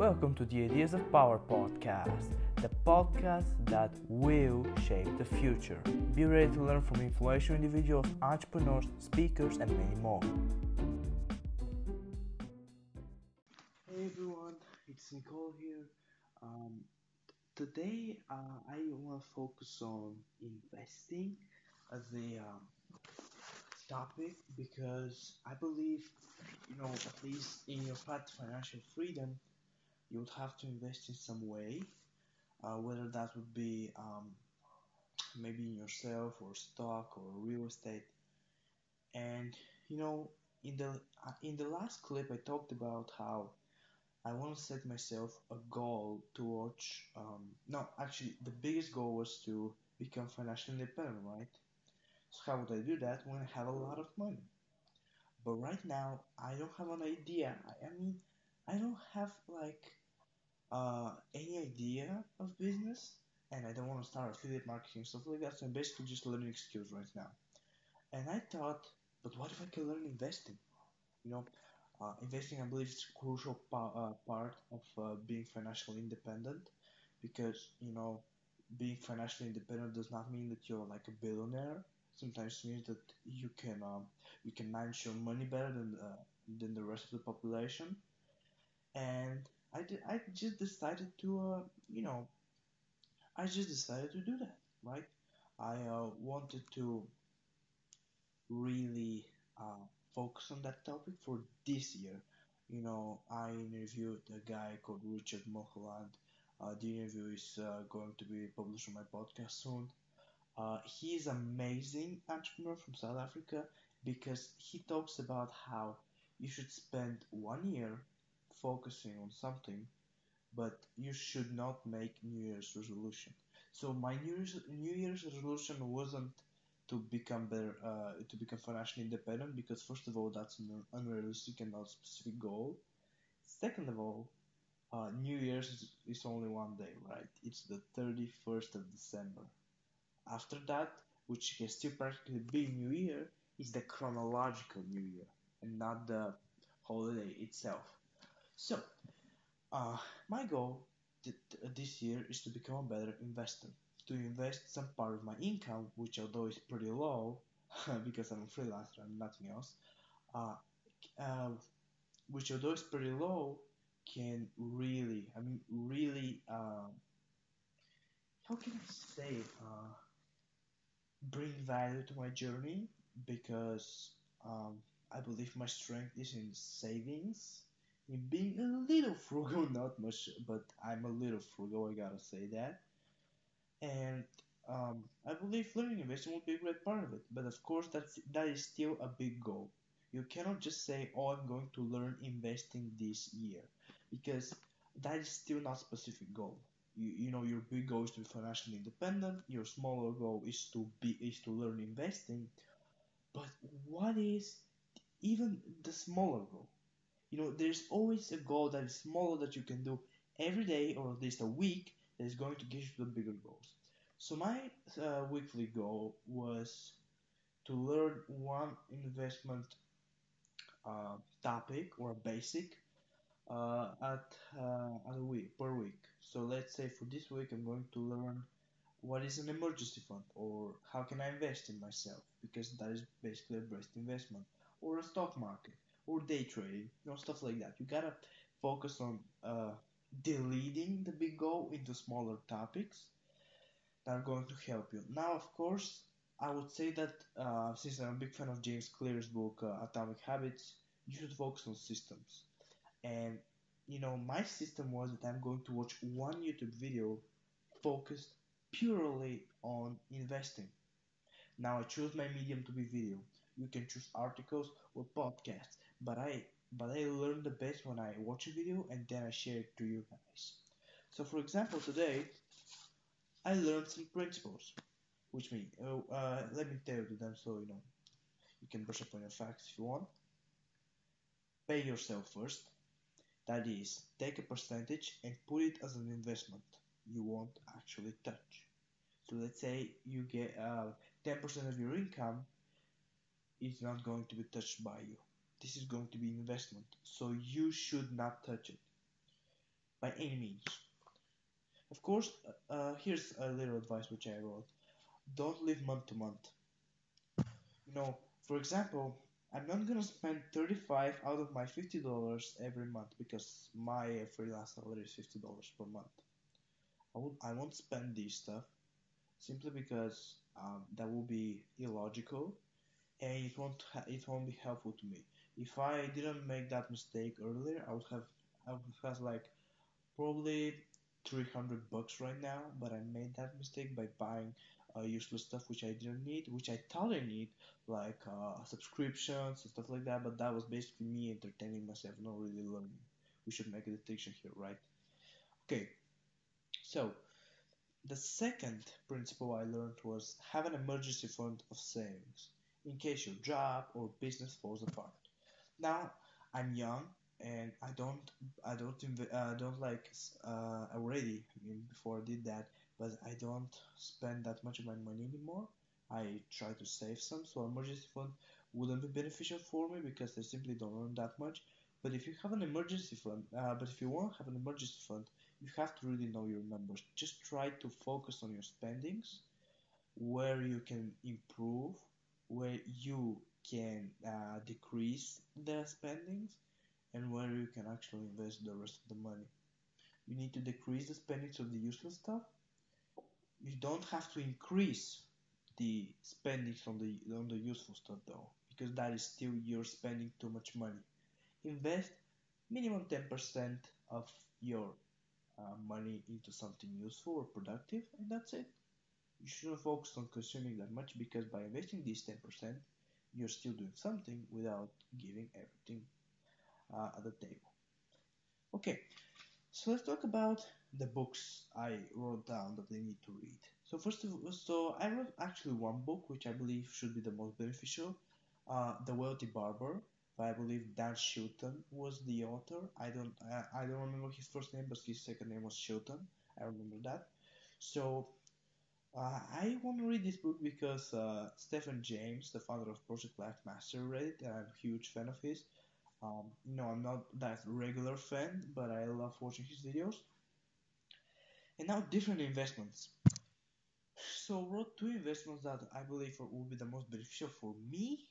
Welcome to the Ideas of Power podcast, the podcast that will shape the future. Be ready to learn from influential individuals, entrepreneurs, speakers, and many more. Hey everyone, it's Nicole here. Um, today uh, I want to focus on investing as a um, topic because I believe, you know, at least in your path to financial freedom, you would have to invest in some way, uh, whether that would be um, maybe in yourself or stock or real estate. And you know, in the uh, in the last clip, I talked about how I want to set myself a goal to watch. Um, no, actually, the biggest goal was to become financially independent, right? So how would I do that when I have a lot of money? But right now, I don't have an idea. I, I mean, I don't have like uh, any idea of business, and I don't want to start affiliate marketing stuff like that. So I'm basically just learning skills right now. And I thought, but what if I can learn investing? You know, uh, investing I believe is a crucial pa- uh, part of uh, being financially independent, because you know, being financially independent does not mean that you're like a billionaire. Sometimes it means that you can um, you can manage your money better than than the rest of the population and I did, I just decided to uh, you know I just decided to do that right? I uh, wanted to really uh, focus on that topic for this year. You know I interviewed a guy called Richard Mulholland uh, the interview is uh, going to be published on my podcast soon. Uh, he is amazing entrepreneur from South Africa because he talks about how you should spend one year focusing on something but you should not make New Year's resolution. So my New Year's New Year's resolution wasn't to become better, uh, to become financially independent because first of all that's an unrealistic and not specific goal. Second of all, uh, New Year's is, only one day, right? It's the 31st of December. After that, which can still practically be New Year, is the chronological New Year and not the holiday itself. So uh, my goal th- th- this year is to become a better investor, to invest some part of my income, which although is pretty low, because I'm a freelancer and nothing else, uh, uh, which although is pretty low, can really, I mean, really, uh, how can I say, uh, bring value to my journey? Because um, I believe my strength is in savings in being a little frugal, not much, but I'm a little frugal, I gotta say that. And um, I believe learning investing will be a great part of it, but of course that's that is still a big goal. You cannot just say, "Oh, I'm going to learn investing this year," because that is still not a specific goal. You, you know, your big goal is to be financially independent. Your smaller goal is to be is to learn investing. But what is even the smaller goal? You know there's always a goal that is smaller that you can do every day or at least a week that is going to get you the bigger goals. So my uh, weekly goal was to learn one investment uh, topic or basic uh, at, uh, at a week per week. So let's say for this week i'm going to learn what is an emergency fund or how can i invest in myself? Because that is basically a best investment. Or a stock market or day trading you know stuff like that you gotta focus on uh, deleting the big goal into smaller topics that are going to help you now of course i would say that uh, since i'm a big fan of james clear's book uh, atomic habits you should focus on systems and you know my system was that i'm going to watch one youtube video focused purely on investing. Now I choose my medium to be video. You can choose articles or podcasts, but I but I learn the best when I watch a video and then I share it to you guys. So for example, today I learned some principles, which mean uh, uh, let me tell you them so you know you can brush up on your facts if you want. Pay yourself first. That is, take a percentage and put it as an investment you won't actually touch. So let's say you get uh, 10% of your income is not going to be touched by you. This is going to be investment, so you should not touch it. by any means. Of course, uh, uh, here's a little advice which I wrote: don't live month to month. You know, for example, I'm not gonna spend 35 out of my $50 every month because my freelance salary is $50 per month. I would I won't spend this stuff simply because um, that will be illogical and it won't it won't be helpful to me. If I didn't make that mistake earlier, I would have I would have like probably 300 bucks right now, but I made that mistake by buying uh, useless stuff which I didn't need, which I thought I need, like uh, subscriptions and stuff like that. But that was basically me entertaining myself, not really learning. We should make a distinction here, right? Okay, so the second principle I learned was have an emergency fund of savings in case your job or business falls apart. Now, I'm young and I don't I don't uh, don't like uh, already. I mean, before I did that, but I don't spend that much of my money anymore. I try to save some, so emergency fund wouldn't be beneficial for me because I simply don't earn that much. But if you have an emergency fund, uh, but if you want to have an emergency fund, you have to really know your numbers. Just try to focus on your spendings where you can improve, where you can uh, decrease their spendings, and where you can actually invest the rest of the money. You need to decrease the spendings of the useless stuff. You don't have to increase the spendings on the on the useful stuff though, because that is still you're spending too much money. Invest minimum 10% of your uh, money into something useful or productive, and that's it. You shouldn't focus on consuming that much because by investing this 10%, you're still doing something without giving everything uh, at the table. Okay, so let's talk about the books I wrote down that they need to read. So first of all, so I wrote actually one book which I believe should be the most beneficial, uh, The Wealthy Barber. I believe Dan Shilton was the author. I don't I, I don't remember his first name, but his second name was Shilton. I remember that. So uh, I want to read this book because uh, Stefan James, the founder of Project Life Mastery, read it, and I'm a huge fan of his. Um, know, I'm not that regular fan, but I love watching his videos. And now different investments. So wrote two investments that I believe will be the most beneficial for me,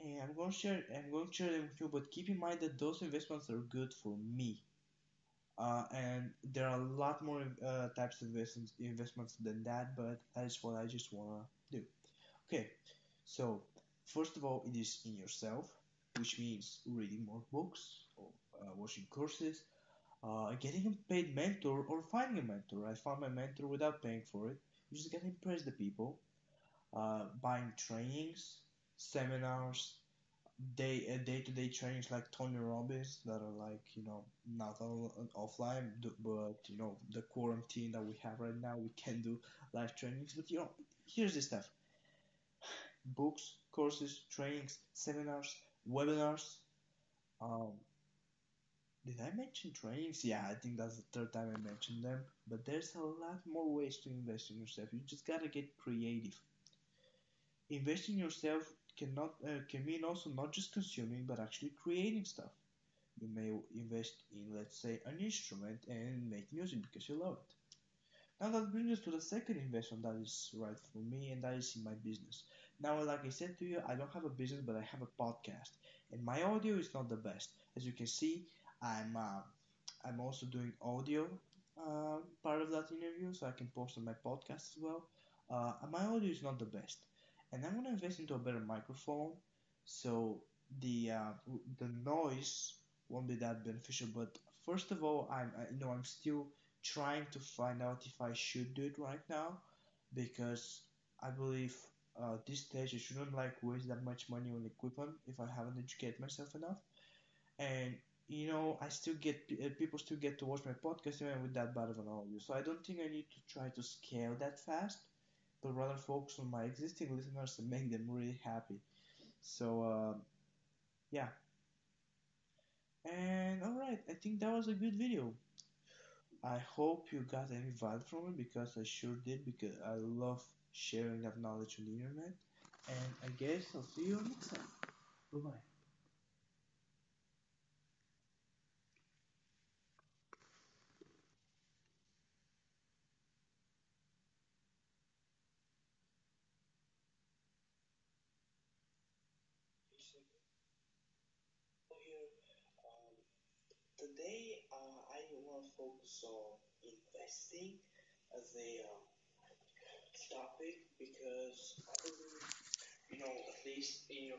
and I'm going to share. I'm going to share them with you. But keep in mind that those investments are good for me. Uh, and there are a lot more uh, types of investments investments than that, but that is what I just wanna do. Okay, so first of all, it is in yourself, which means reading more books or uh, watching courses, uh, getting a paid mentor or finding a mentor. I found my mentor without paying for it. You just gotta impress the people. Uh, buying trainings, seminars, day uh, day-to-day trainings like Tony Robbins that are like you know not all offline but you know the quarantine that we have right now we can do live trainings. But you know here's the stuff. Books courses trainings seminars webinars um did I mention trainings? Yeah I think that's the third time I mentioned them. But there's a lot more ways to invest in yourself. You just gotta get creative. Invest in yourself cannot uh, can mean also not just consuming but actually creating stuff. You may invest in let's say an instrument and make music because you love it. Now that brings us to the second investment that is right for me and that is in my business. Now like i said to you i don't have a business but i have a podcast and my audio is not the best. As you can see i'm uh, i'm also doing audio uh, part of that interview so i can post on my podcast as well. Uh, my audio is not the best and I'm gonna invest into a better microphone, so the uh, the noise won't be that beneficial. But first of all, I'm I, you know I'm still trying to find out if I should do it right now, because I believe uh, this stage I shouldn't like waste that much money on equipment if I haven't educated myself enough. And you know I still get uh, people still get to watch my podcast even with that bad of an audio, so I don't think I need to try to scale that fast but rather focus on my existing listeners and make them really happy. So, uh, yeah. And alright, I think that was a good video. I hope you got any value from it because I sure did because I love sharing that knowledge on the internet. And I guess I'll see you next time. Bye bye. Today uh, I want to focus on investing as a uh, topic because I believe, you know, at least in your